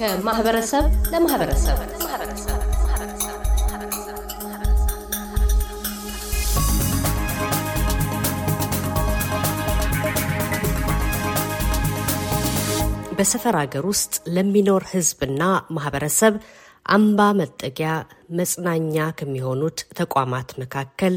ከማህበረሰብ ለማህበረሰብ በሰፈር ሀገር ውስጥ ለሚኖር ህዝብና ማህበረሰብ አምባ መጠጊያ መጽናኛ ከሚሆኑት ተቋማት መካከል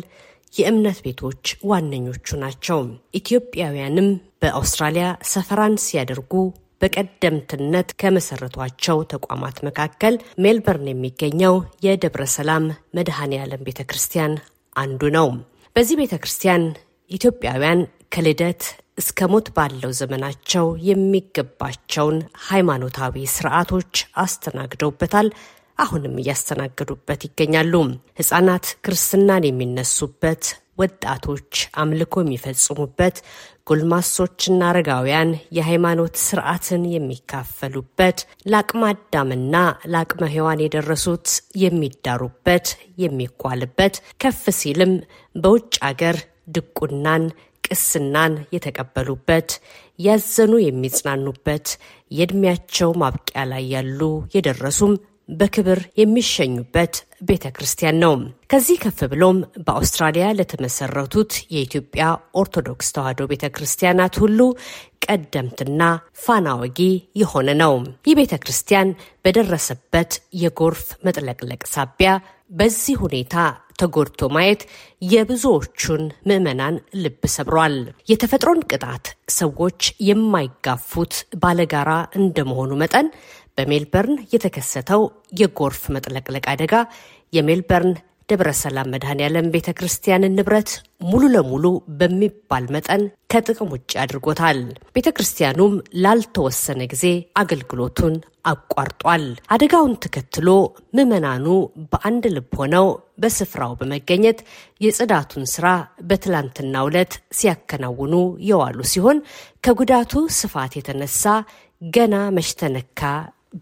የእምነት ቤቶች ዋነኞቹ ናቸው። ኢትዮጵያውያንም በአውስትራሊያ ሰፈራን ሲያደርጉ በቀደምትነት ከመሰረቷቸው ተቋማት መካከል ሜልበርን የሚገኘው የደብረ ሰላም መድኃኔ ዓለም ቤተ ክርስቲያን አንዱ ነው። በዚህ ቤተ ክርስቲያን ኢትዮጵያውያን ከልደት እስከ ሞት ባለው ዘመናቸው የሚገባቸውን ሃይማኖታዊ ስርዓቶች አስተናግደውበታል። አሁንም እያስተናገዱበት ይገኛሉ። ህጻናት ክርስትናን የሚነሱበት፣ ወጣቶች አምልኮ የሚፈጽሙበት፣ ጎልማሶችና አረጋውያን የሃይማኖት ስርዓትን የሚካፈሉበት፣ ለአቅመ አዳምና ለአቅመ ሔዋን የደረሱት የሚዳሩበት፣ የሚኳልበት፣ ከፍ ሲልም በውጭ አገር ድቁናን ቅስናን የተቀበሉበት ያዘኑ የሚጽናኑበት የዕድሜያቸው ማብቂያ ላይ ያሉ የደረሱም በክብር የሚሸኙበት ቤተ ክርስቲያን ነው። ከዚህ ከፍ ብሎም በአውስትራሊያ ለተመሰረቱት የኢትዮጵያ ኦርቶዶክስ ተዋሕዶ ቤተ ክርስቲያናት ሁሉ ቀደምትና ፋና ወጊ የሆነ ነው። ይህ ቤተ ክርስቲያን በደረሰበት የጎርፍ መጥለቅለቅ ሳቢያ በዚህ ሁኔታ ተጎድቶ ማየት የብዙዎቹን ምዕመናን ልብ ሰብሯል። የተፈጥሮን ቅጣት ሰዎች የማይጋፉት ባለጋራ እንደመሆኑ መጠን በሜልበርን የተከሰተው የጎርፍ መጥለቅለቅ አደጋ የሜልበርን ደብረ ሰላም መድኃኔ ዓለም ቤተ ክርስቲያንን ንብረት ሙሉ ለሙሉ በሚባል መጠን ከጥቅም ውጭ አድርጎታል። ቤተ ክርስቲያኑም ላልተወሰነ ጊዜ አገልግሎቱን አቋርጧል። አደጋውን ተከትሎ ምዕመናኑ በአንድ ልብ ሆነው በስፍራው በመገኘት የጽዳቱን ስራ በትላንትናው ዕለት ሲያከናውኑ የዋሉ ሲሆን ከጉዳቱ ስፋት የተነሳ ገና መሽተነካ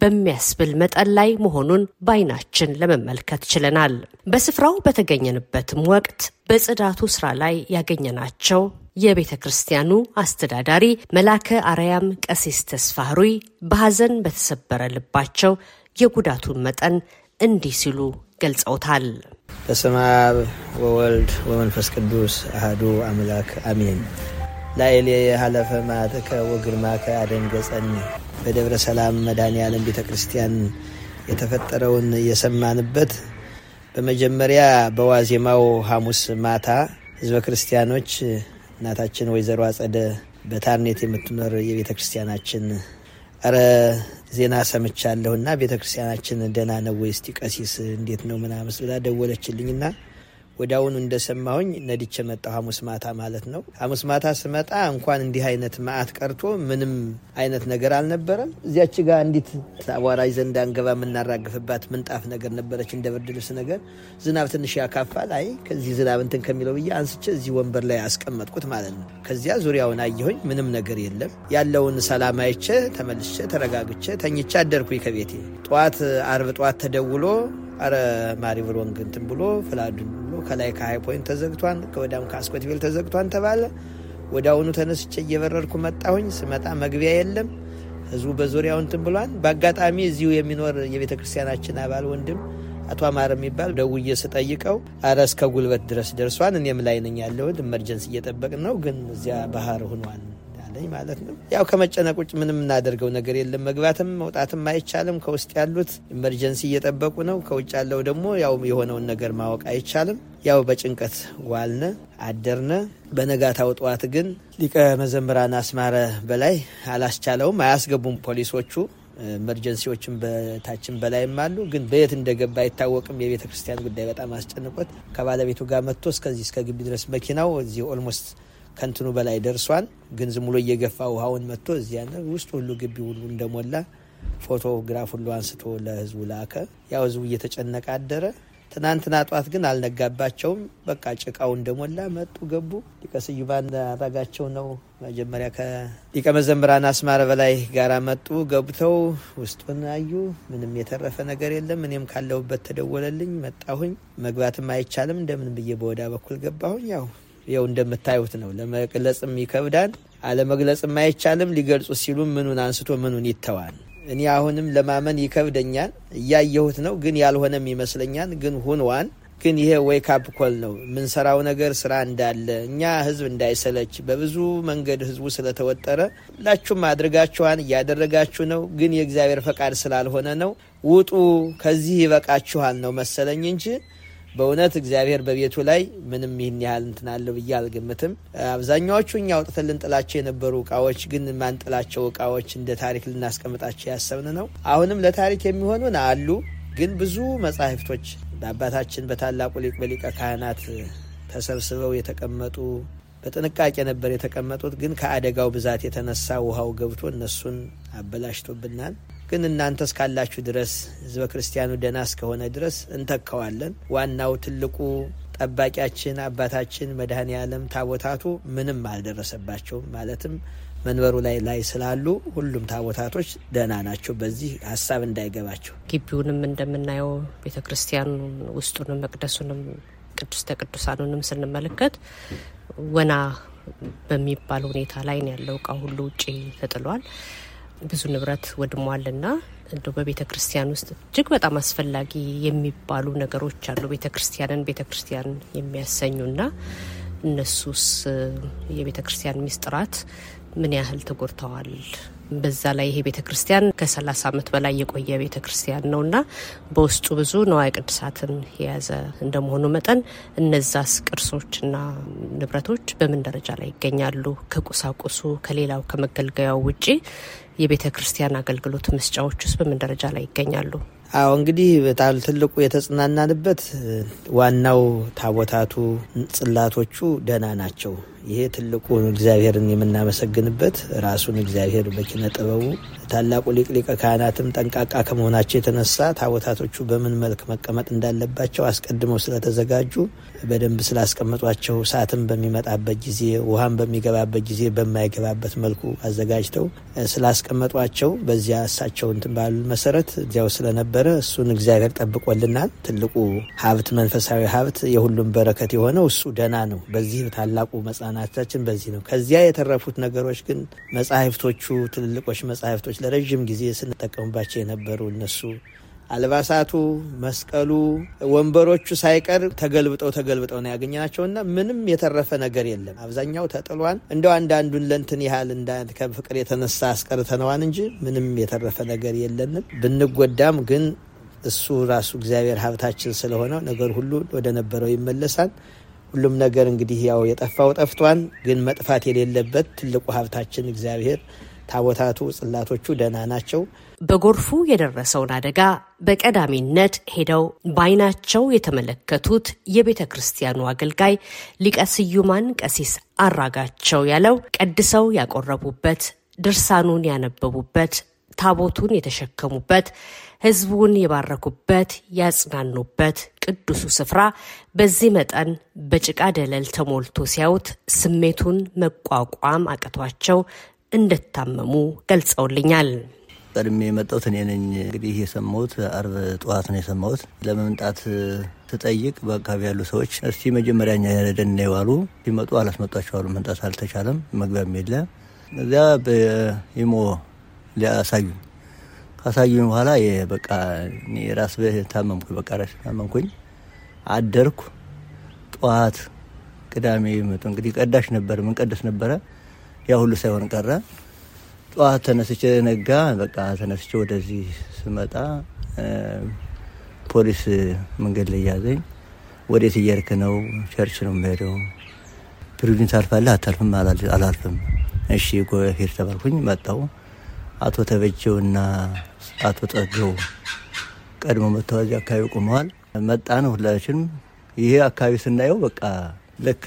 በሚያስብል መጠን ላይ መሆኑን በዓይናችን ለመመልከት ችለናል። በስፍራው በተገኘንበትም ወቅት በጽዳቱ ስራ ላይ ያገኘናቸው የቤተ ክርስቲያኑ አስተዳዳሪ መላከ አርያም ቀሲስ ተስፋ ህሩይ በሐዘን በተሰበረ ልባቸው የጉዳቱን መጠን እንዲህ ሲሉ ገልጸውታል። በስመ አብ ወወልድ ወመንፈስ ቅዱስ አህዱ አምላክ አሜን። ላይሌ የሀለፈ ማዕትከ ወግርማከ አደንገጸኒ በደብረ ሰላም መድኃኔ ዓለም ቤተ ክርስቲያን የተፈጠረውን የሰማንበት በመጀመሪያ በዋዜማው ሐሙስ ማታ ህዝበ ክርስቲያኖች እናታችን ወይዘሮ አጸደ በታርኔት የምትኖር የቤተ ክርስቲያናችን እረ ዜና ሰምቻለሁና ቤተ ክርስቲያናችን ደህና ነው ወይ? እስቲ ቀሲስ እንዴት ነው ምናምን ብላ ደወለችልኝና ወዲያውኑ እንደሰማሁኝ ነድቼ መጣሁ። ሐሙስ ማታ ማለት ነው። ሐሙስ ማታ ስመጣ እንኳን እንዲህ አይነት መዓት ቀርቶ ምንም አይነት ነገር አልነበረም። እዚያች ጋር እንዲት አቧራጅ ዘንድ አንገባ የምናራግፍባት ምንጣፍ ነገር ነበረች፣ እንደ ብርድ ልብስ ነገር። ዝናብ ትንሽ ያካፋል። አይ ከዚህ ዝናብ እንትን ከሚለው ብዬ አንስቼ እዚህ ወንበር ላይ አስቀመጥኩት ማለት ነው። ከዚያ ዙሪያውን አየሁኝ፣ ምንም ነገር የለም። ያለውን ሰላም አይቼ ተመልሼ ተረጋግቼ ተኝቼ አደርኩኝ ከቤቴ። ጠዋት አርብ ጠዋት ተደውሎ አረ Maribyrnong እንትን ብሎ flood ኡን ብሎ ከላይ ከ Highpoint ተዘግቷን ከወዳም ከ Ascot Vale ተዘግቷን ተባለ። ወዲያውኑ ተነስቼ እየበረርኩ መጣሁኝ። ስመጣ መግቢያ የለም። ህዝቡ በዙሪያው እንትን ብሏን። በአጋጣሚ እዚሁ የሚኖር የቤተ ክርስቲያናችን አባል ወንድም አቶ አማረ የሚባል ደውዬ ስጠይቀው አረ እስከ ጉልበት ድረስ ደርሷን፣ እኔም ላይ ነኝ ያለሁት emergency እየጠበቅን ነው፣ ግን እዚያ ባህር ሆኗል አለኝ ማለት ነው። ያው ከመጨነቅ ውጭ ምንም የምናደርገው ነገር የለም። መግባትም መውጣትም አይቻልም። ከውስጥ ያሉት emergency እየጠበቁ ነው። ከውጭ ያለው ደግሞ ያው የሆነውን ነገር ማወቅ አይቻልም። ያው በጭንቀት ዋልነ አደርነ። በነጋታው ጠዋት ግን ሊቀ መዘምራን አስማረ በላይ አላስቻለውም። አያስገቡም ፖሊሶቹ። emergency ዎችም በታችን በላይም አሉ። ግን በየት እንደገባ አይታወቅም። የቤተ ክርስቲያን ጉዳይ በጣም አስጨንቆት ከባለቤቱ ጋር መጥቶ እስከዚህ እስከ ግቢ ድረስ መኪናው እዚህ almost ከንትኑ በላይ ደርሷል። ግን ዝም ብሎ እየገፋ ውሃውን መጥቶ እዚያ ውስጥ ሁሉ ግቢ ሁሉ እንደሞላ ፎቶግራፍ ሁሉ አንስቶ ለህዝቡ ላከ። ያው ህዝቡ እየተጨነቀ አደረ። ትናንትና ጧት ግን አልነጋባቸውም። በቃ ጭቃው እንደሞላ መጡ ገቡ። ሊቀ ስዩማን አራጋቸው ነው መጀመሪያ ከሊቀ መዘምራን አስማረ በላይ ጋር መጡ። ገብተው ውስጡን አዩ። ምንም የተረፈ ነገር የለም። እኔም ካለሁበት ተደወለልኝ። መጣሁኝ። መግባትም አይቻልም። እንደምን ብዬ በጓዳ በኩል ገባሁኝ። ያው ይኸው እንደምታዩት ነው። ለመግለጽም ይከብዳል፣ አለመግለጽም አይቻልም። ሊገልጹ ሲሉ ምኑን አንስቶ ምኑን ይተዋል። እኔ አሁንም ለማመን ይከብደኛል። እያየሁት ነው፣ ግን ያልሆነም ይመስለኛል። ግን ሆኖም ግን ይሄ wake up call ነው። የምንሰራው ነገር ስራ እንዳለ እኛ ህዝብ እንዳይሰለች በብዙ መንገድ ህዝቡ ስለተወጠረ ሁላችሁም አድርጋችኋን እያደረጋችሁ ነው። ግን የእግዚአብሔር ፈቃድ ስላልሆነ ነው። ውጡ፣ ከዚህ ይበቃችኋል ነው መሰለኝ እንጂ በእውነት እግዚአብሔር በቤቱ ላይ ምንም ይህን ያህል እንትን አለው ብዬ አልገምትም። አብዛኛዎቹ እኛ አውጥተን ልንጥላቸው የነበሩ እቃዎች ግን ማንጥላቸው እቃዎች እንደ ታሪክ ልናስቀምጣቸው ያሰብን ነው። አሁንም ለታሪክ የሚሆኑን አሉ። ግን ብዙ መጻሕፍቶች በአባታችን በታላቁ ሊቅ በሊቀ ካህናት ተሰብስበው የተቀመጡ በጥንቃቄ ነበር የተቀመጡት። ግን ከአደጋው ብዛት የተነሳ ውሃው ገብቶ እነሱን አበላሽቶብናል። ግን እናንተ እስካላችሁ ድረስ ህዝበ ክርስቲያኑ ደህና እስከሆነ ድረስ እንተካዋለን። ዋናው ትልቁ ጠባቂያችን አባታችን መድኃኔ ዓለም ታቦታቱ ምንም አልደረሰባቸውም። ማለትም መንበሩ ላይ ላይ ስላሉ ሁሉም ታቦታቶች ደህና ናቸው። በዚህ ሀሳብ እንዳይገባቸው። ግቢውንም እንደምናየው ቤተ ክርስቲያኑ ውስጡንም መቅደሱንም ቅድስተ ቅዱሳኑንም ስንመለከት ወና በሚባል ሁኔታ ላይ ያለው። እቃ ሁሉ ውጪ ተጥሏል። ብዙ ንብረት ወድሟልና እንደው በቤተ ክርስቲያን ውስጥ እጅግ በጣም አስፈላጊ የሚባሉ ነገሮች አሉ። ቤተ ክርስቲያንን ቤተ ክርስቲያን የሚያሰኙና እነሱስ የቤተ ክርስቲያን ሚስጥራት ምን ያህል ተጎድተዋል? በዛ ላይ ይሄ ቤተ ክርስቲያን ከሰላሳ ዓመት በላይ የቆየ ቤተ ክርስቲያን ነውና በውስጡ ብዙ ነዋይ ቅዱሳትን የያዘ እንደመሆኑ መጠን እነዛስ ቅርሶችና ንብረቶች በምን ደረጃ ላይ ይገኛሉ? ከቁሳቁሱ ከሌላው ከመገልገያው ውጪ የቤተ ክርስቲያን አገልግሎት መስጫዎች ውስጥ በምን ደረጃ ላይ ይገኛሉ? አዎ እንግዲህ በጣም ትልቁ የተጽናናንበት ዋናው ታቦታቱ ጽላቶቹ ደህና ናቸው። ይሄ ትልቁ እግዚአብሔርን የምናመሰግንበት ራሱን እግዚአብሔር በኪነ ጥበቡ ታላቁ ሊቅ ሊቀ ካህናትም ጠንቃቃ ከመሆናቸው የተነሳ ታቦታቶቹ በምን መልክ መቀመጥ እንዳለባቸው አስቀድመው ስለተዘጋጁ በደንብ ስላስቀመጧቸው ሰዓትም በሚመጣበት ጊዜ ውሃም በሚገባበት ጊዜ በማይገባበት መልኩ አዘጋጅተው ስላስቀመጧቸው በዚያ እሳቸው እንትን ባሉ መሰረት እዚያው ስለነበረ እሱን እግዚአብሔር ጠብቆልናል። ትልቁ ሀብት መንፈሳዊ ሀብት የሁሉም በረከት የሆነው እሱ ደህና ነው። በዚህ ታላቁ መጽናናታችን በዚህ ነው። ከዚያ የተረፉት ነገሮች ግን መጻሕፍቶቹ ትልልቆች መጻሕፍቶች ለረዥም ጊዜ ስንጠቀሙባቸው የነበሩ እነሱ አልባሳቱ፣ መስቀሉ፣ ወንበሮቹ ሳይቀር ተገልብጠው ተገልብጠው ነው ያገኘናቸው እና ምንም የተረፈ ነገር የለም። አብዛኛው ተጥሏን እንደው አንዳንዱን ለንትን ያህል ከፍቅር የተነሳ አስቀርተነዋን እንጂ ምንም የተረፈ ነገር የለንም። ብንጎዳም ግን እሱ ራሱ እግዚአብሔር ሀብታችን ስለሆነ ነገር ሁሉ ወደ ነበረው ይመለሳል። ሁሉም ነገር እንግዲህ ያው የጠፋው ጠፍቷን፣ ግን መጥፋት የሌለበት ትልቁ ሀብታችን እግዚአብሔር ታቦታቱ ጽላቶቹ ደህና ናቸው። በጎርፉ የደረሰውን አደጋ በቀዳሚነት ሄደው በዓይናቸው የተመለከቱት የቤተ ክርስቲያኑ አገልጋይ ሊቀ ስዩማን ቀሲስ አራጋቸው ያለው ቀድሰው ያቆረቡበት፣ ድርሳኑን ያነበቡበት፣ ታቦቱን የተሸከሙበት፣ ሕዝቡን የባረኩበት፣ ያጽናኑበት ቅዱሱ ስፍራ በዚህ መጠን በጭቃ ደለል ተሞልቶ ሲያዩት ስሜቱን መቋቋም አቅቷቸው እንደታመሙ ገልጸውልኛል። ቀድሜ የመጣሁት እኔ ነኝ። እንግዲህ የሰማሁት አርብ ጠዋት ነው የሰማሁት። ለመምጣት ስጠይቅ በአካባቢ ያሉ ሰዎች እስቲ መጀመሪያ እኛ ሄደን ዋሉ ሲመጡ አላስመጧቸው መምጣት አልተቻለም፣ መግቢያም የለ። እዚያ በኢሞ ሊያሳዩኝ ካሳዩኝ በኋላ በቃ ራስ ታመምኩኝ። በቃ ራስ ታመምኩኝ፣ አደርኩ። ጠዋት ቅዳሜ መጡ። እንግዲህ ቀዳሽ ነበር፣ ምን ቀደስ ነበረ ያ ሁሉ ሳይሆን ቀረ። ጠዋት ተነስቼ ነጋ። በቃ ተነስቼ ወደዚህ ስመጣ ፖሊስ መንገድ ላይ ያዘኝ። ወዴት እየሄድክ ነው? church ነው የምሄደው። bridge ን ታልፋለህ? አታልፍም? አላልፍም። እሺ ሄድ ተባልኩኝ። መጣው አቶ ተበጀውና አቶ ጠገው ቀድሞ እዚህ አካባቢ ቆመዋል። መጣን ሁላችንም። ይሄ አካባቢ ስናየው በቃ ልክ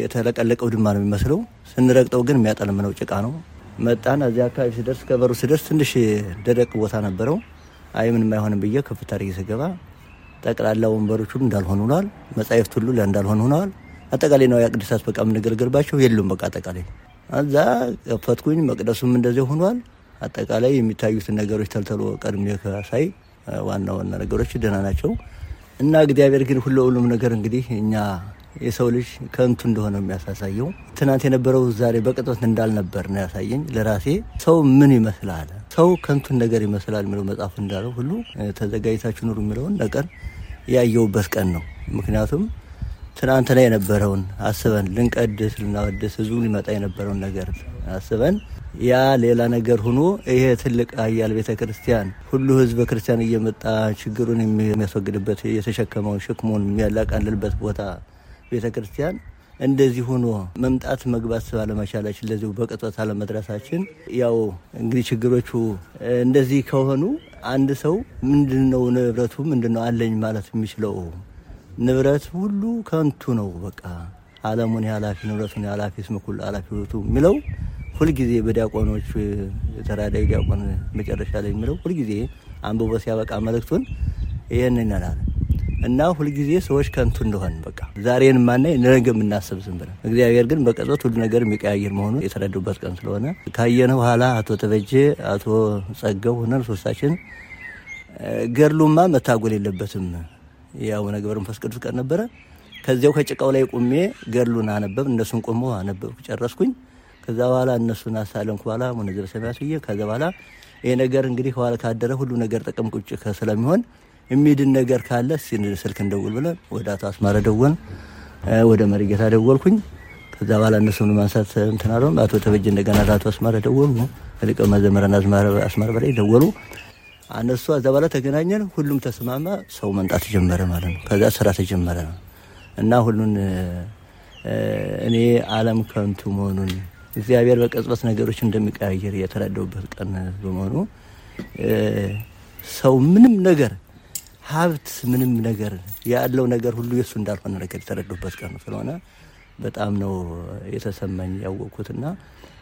የተለቀለቀው ድማ ነው የሚመስለው ስንረግጠው ግን የሚያጠለምነው ጭቃ ነው። መጣን እዚህ አካባቢ ሲደርስ ከበሩ ሲደርስ ትንሽ ደረቅ ቦታ ነበረው። አይ ምንም አይሆንም ብዬ ከፍታ አድርጌ ስገባ ጠቅላላ ወንበሮች ሁሉ እንዳልሆኑ ሆነዋል። መጻሕፍት ሁሉ እንዳልሆኑ ሆነዋል። አጠቃላይ ነው ቅዱሳት በቃ የምንገለገልባቸው የሉም። በቃ አጠቃላይ እዛ ከፈትኩኝ። መቅደሱም እንደዚህ ሆኗል። አጠቃላይ የሚታዩትን ነገሮች ተልተሎ ቀድሜ ከሳይ ዋና ዋና ነገሮች ደህና ናቸው እና እግዚአብሔር ግን ሁሉ ሁሉም ነገር እንግዲህ እኛ የሰው ልጅ ከንቱ እንደሆነ የሚያሳሳየው ትናንት የነበረው ዛሬ በቅጦት እንዳልነበር ነው ያሳየኝ። ለራሴ ሰው ምን ይመስላል፣ ሰው ከንቱን ነገር ይመስላል የሚለው መጽሐፍ እንዳለው ሁሉ ተዘጋጅታችሁ ኑሩ የሚለውን ነገር ያየውበት ቀን ነው። ምክንያቱም ትናንትና የነበረውን አስበን ልንቀድስ ልናወድስ ህዝቡ ሊመጣ የነበረውን ነገር አስበን ያ ሌላ ነገር ሆኖ ይሄ ትልቅ ኃያል ቤተ ክርስቲያን ሁሉ ህዝበ ክርስቲያን እየመጣ ችግሩን የሚያስወግድበት የተሸከመውን ሸክሙን የሚያላቃልልበት ቦታ ቤተ ክርስቲያን እንደዚህ ሆኖ መምጣት መግባት ባለመቻላችን ለዚሁ በቅጦት አለመድረሳችን ያው እንግዲህ ችግሮቹ እንደዚህ ከሆኑ አንድ ሰው ምንድነው ንብረቱ ምንድነው አለኝ ማለት የሚችለው ንብረት ሁሉ ከንቱ ነው። በቃ ዓለሙን የኃላፊ ንብረቱን የኃላፊ እስመ ኩሉ ኃላፊ ውእቱ የሚለው ሁልጊዜ በዲያቆኖች የተራዳይ ዲያቆን መጨረሻ ላይ የሚለው ሁልጊዜ አንብቦ ሲያበቃ መልእክቱን ይህን ይናላል እና ሁልጊዜ ሰዎች ከንቱ እንደሆን በቃ ዛሬን ማናይ ነገ የምናስብ ዝም ብለን እግዚአብሔር ግን በቅጽበት ሁሉ ነገር የሚቀያየር መሆኑ የተረዱበት ቀን ስለሆነ ካየነ በኋላ አቶ ተበጀ አቶ ጸገው ሆነን ሶስታችን ገድሉማ መታጎል የለበትም ያው ነገር መንፈስ ቅዱስ ቀን ነበረ። ከዚያው ከጭቃው ላይ ቁሜ ገድሉን አነበብ እነሱን ቆሞ አነበብኩ ጨረስኩኝ። ከዛ በኋላ እነሱን አሳለምኩ በኋላ ሙነዘር ሰማያት ብዬ ከዛ በኋላ ይሄ ነገር እንግዲህ ከኋላ ካደረ ሁሉ ነገር ጥቅም ቁጭ ስለሚሆን የሚድን ነገር ካለ ስልክ እንደውል ብለን ወደ አቶ አስማረ ደወል ወደ መሪጌታ ደወልኩኝ። ከዛ በኋላ እነሱን ማንሳት እንትን አለው። አቶ ተበጀ እንደገና አቶ አስማረ ደወሉ። ሊቀ መዘምራን አስማረ በላይ ደወሉ። አነሱ እዛ በኋላ ተገናኘን። ሁሉም ተስማማ። ሰው መምጣት ጀመረ ማለት ነው። ከዛ ስራ ተጀመረ እና ሁሉን እኔ ዓለም ከንቱ መሆኑን እግዚአብሔር በቅጽበት ነገሮች እንደሚቀያየር የተረዳውበት ቀን በመሆኑ ሰው ምንም ነገር ሀብት ምንም ነገር ያለው ነገር ሁሉ የእሱ እንዳልሆነ ነገር የተረዳውበት ቀን ስለሆነ በጣም ነው የተሰማኝ ያወቅኩትና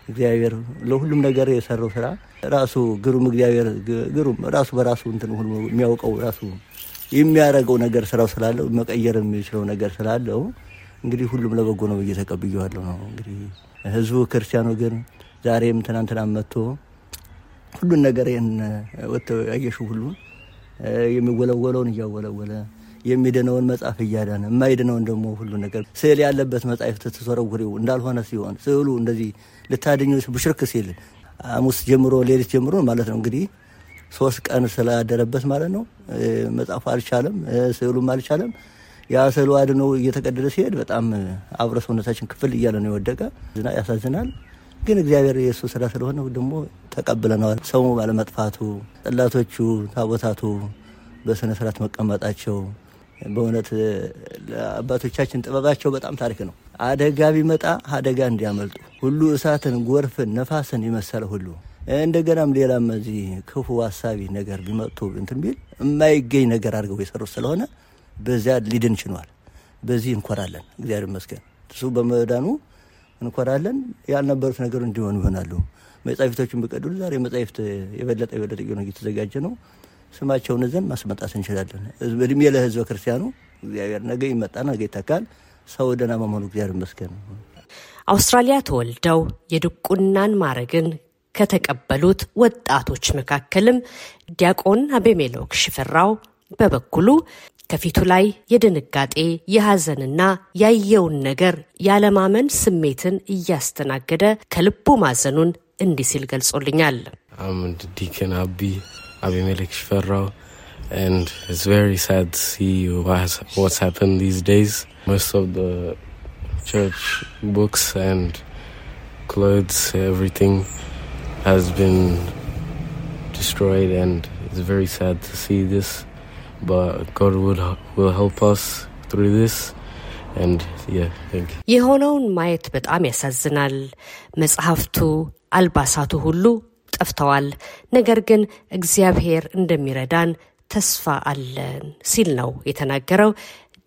እግዚአብሔር ለሁሉም ነገር የሰራው ስራ ራሱ ግሩም እግዚአብሔር ግሩም ራሱ በራሱ እንትን ሁሉ የሚያውቀው ራሱ የሚያደርገው ነገር ስራው ስላለው መቀየር የሚችለው ነገር ስላለው እንግዲህ ሁሉም ለበጎ ነው ብዬ ተቀብዬዋለሁ ነው እንግዲህ ህዝቡ ክርስቲያኑ ግን ዛሬም ትናንትና መጥቶ ሁሉን ነገር ይህን ወጥተው ያየሽው ሁሉ የሚወለወለውን እያወለወለ የሚድነውን መጽሐፍ እያዳነ የማይድነውን ደግሞ ሁሉ ነገር ስዕል ያለበት መጽሐፍ ትተረጉሪው እንዳልሆነ ሲሆን ስዕሉ እንደዚህ ልታድኙ ብሽርክ ሲል ሐሙስ ጀምሮ ሌሊት ጀምሮ ማለት ነው እንግዲህ ሶስት ቀን ስላደረበት ማለት ነው መጽሐፉ አልቻለም፣ ስዕሉም አልቻለም። ስዕሉ አድኖ እየተቀደደ ሲሄድ በጣም አብረ ሰውነታችን ክፍል እያለ ነው የወደቀ። ያሳዝናል። ግን እግዚአብሔር የእሱ ስራ ስለሆነ ደግሞ ተቀብለነዋል። ሰው ባለመጥፋቱ፣ ጠላቶቹ ታቦታቱ በስነ ስርዓት መቀመጣቸው በእውነት አባቶቻችን ጥበባቸው በጣም ታሪክ ነው። አደጋ ቢመጣ አደጋ እንዲያመልጡ ሁሉ እሳትን፣ ጎርፍን፣ ነፋስን የመሰለ ሁሉ እንደገናም ሌላም እዚህ ክፉ አሳቢ ነገር ቢመጡ እንትን ቢል የማይገኝ ነገር አድርገው የሰሩት ስለሆነ በዚያ ሊድን ችሏል። በዚህ እንኮራለን። እግዚአብሔር ይመስገን። እሱ በመዳኑ እንኮራለን። ያልነበሩት ነገሩ እንዲሆኑ ይሆናሉ። መጻሕፍቶቹን ቢቀድሉ ዛሬ መጻሕፍት የበለጠ የበለጠ እየተዘጋጀ ነው። ስማቸውን ዘን ማስመጣት እንችላለን። እድሜ ለህዝበ ክርስቲያኑ እግዚአብሔር ነገ ይመጣ ነገ ይተካል። ሰው ደህና በመሆኑ እግዚአብሔር ይመስገን። አውስትራሊያ ተወልደው የድቁናን ማዕረግን ከተቀበሉት ወጣቶች መካከልም ዲያቆን አቤሜሎክ ሽፈራው በበኩሉ ከፊቱ ላይ የድንጋጤ የሐዘንና ያየውን ነገር ያለማመን ስሜትን እያስተናገደ ከልቡ ማዘኑን እንዲህ ሲል ገልጾልኛል። ዲክን አቢ አቤሜሌክ ሽፈራው and it's very sad to see what's happened these days. Most of the church books and clothes, everything has been destroyed, and it's very sad to see this. But God would will help us through this. የሆነውን ማየት በጣም ያሳዝናል። መጽሐፍቱ፣ አልባሳቱ ሁሉ ጠፍተዋል። ነገር ግን እግዚአብሔር እንደሚረዳን ተስፋ አለን ሲል ነው የተናገረው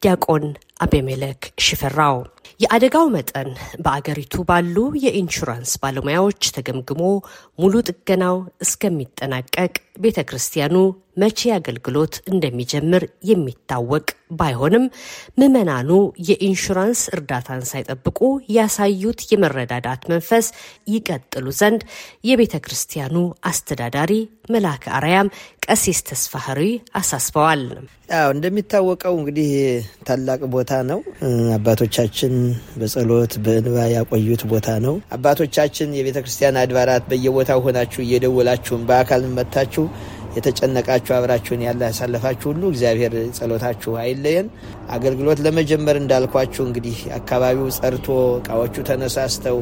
ዲያቆን አቤሜሌክ ሽፈራው። የአደጋው መጠን በአገሪቱ ባሉ የኢንሹራንስ ባለሙያዎች ተገምግሞ ሙሉ ጥገናው እስከሚጠናቀቅ ቤተ ክርስቲያኑ መቼ አገልግሎት እንደሚጀምር የሚታወቅ ባይሆንም ምዕመናኑ የኢንሹራንስ እርዳታን ሳይጠብቁ ያሳዩት የመረዳዳት መንፈስ ይቀጥሉ ዘንድ የቤተ ክርስቲያኑ አስተዳዳሪ መልአከ አርያም ቀሲስ ተስፋ አሳስበዋል። እንደሚታወቀው እንግዲህ ታላቅ ቦታ ቦታ ነው። አባቶቻችን በጸሎት በእንባ ያቆዩት ቦታ ነው። አባቶቻችን የቤተ ክርስቲያን አድባራት በየቦታው ሆናችሁ እየደወላችሁም በአካል መታችሁ የተጨነቃችሁ አብራችሁን ያለ ያሳለፋችሁ ሁሉ እግዚአብሔር ጸሎታችሁ አይለየን። አገልግሎት ለመጀመር እንዳልኳችሁ እንግዲህ አካባቢው ጸርቶ እቃዎቹ ተነሳስተው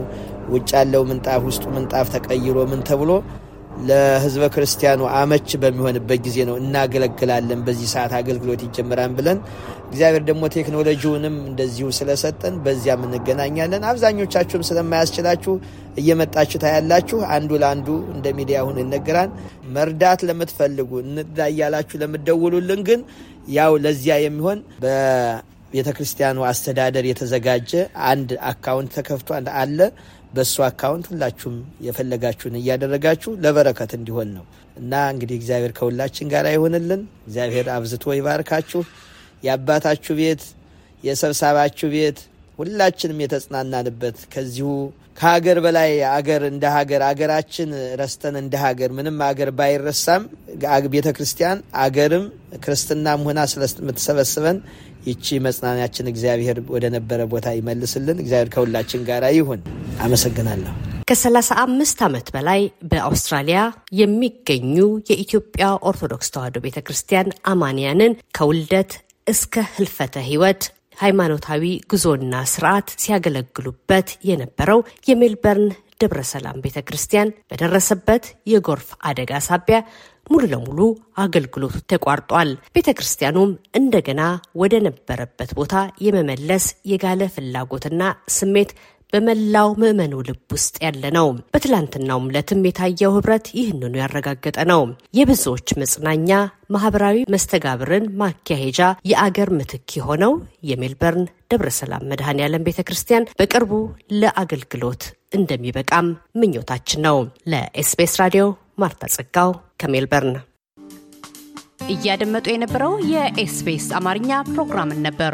ውጭ ያለው ምንጣፍ ውስጡ ምንጣፍ ተቀይሮ ምን ተብሎ ለሕዝበ ክርስቲያኑ አመች በሚሆንበት ጊዜ ነው እናገለግላለን። በዚህ ሰዓት አገልግሎት ይጀምራን ብለን እግዚአብሔር ደግሞ ቴክኖሎጂውንም እንደዚሁ ስለሰጠን በዚያም እንገናኛለን። አብዛኞቻችሁም ስለማያስችላችሁ እየመጣችሁ ታያላችሁ። አንዱ ለአንዱ እንደ ሚዲያ ሁን ይነገራል። መርዳት ለምትፈልጉ እንርዳ እያላችሁ ለምትደውሉልን ግን ያው ለዚያ የሚሆን በቤተ ክርስቲያኑ አስተዳደር የተዘጋጀ አንድ account ተከፍቶ አለ። በእሱ account ሁላችሁም የፈለጋችሁን እያደረጋችሁ ለበረከት እንዲሆን ነው እና እንግዲህ እግዚአብሔር ከሁላችን ጋር ይሆንልን። እግዚአብሔር አብዝቶ ይባርካችሁ። የአባታችሁ ቤት የሰብሳባችሁ ቤት ሁላችንም የተጽናናንበት ከዚሁ ከሀገር በላይ አገር እንደ ሀገር አገራችን ረስተን እንደ ሀገር ምንም አገር ባይረሳም ቤተ ክርስቲያን አገርም ክርስትናም ሆና ስለምትሰበስበን ይቺ መጽናኛችን እግዚአብሔር ወደ ነበረ ቦታ ይመልስልን። እግዚአብሔር ከሁላችን ጋር ይሁን። አመሰግናለሁ። ከ35 ዓመት በላይ በአውስትራሊያ የሚገኙ የኢትዮጵያ ኦርቶዶክስ ተዋሕዶ ቤተ ክርስቲያን አማንያንን ከውልደት እስከ ህልፈተ ሕይወት ሃይማኖታዊ ጉዞና ስርዓት ሲያገለግሉበት የነበረው የሜልበርን ደብረ ሰላም ቤተ ክርስቲያን በደረሰበት የጎርፍ አደጋ ሳቢያ ሙሉ ለሙሉ አገልግሎቱ ተቋርጧል። ቤተ ክርስቲያኑም እንደገና ወደ ነበረበት ቦታ የመመለስ የጋለ ፍላጎትና ስሜት በመላው ምዕመኑ ልብ ውስጥ ያለ ነው። በትላንትናውም ዕለትም የታየው ህብረት ይህንኑ ያረጋገጠ ነው። የብዙዎች መጽናኛ፣ ማህበራዊ መስተጋብርን ማካሄጃ የአገር ምትክ የሆነው የሜልበርን ደብረ ሰላም መድኃኔ ዓለም ቤተ ክርስቲያን በቅርቡ ለአገልግሎት እንደሚበቃም ምኞታችን ነው። ለኤስቢኤስ ራዲዮ ማርታ ጸጋው ከሜልበርን። እያደመጡ የነበረው የኤስቢኤስ አማርኛ ፕሮግራምን ነበር።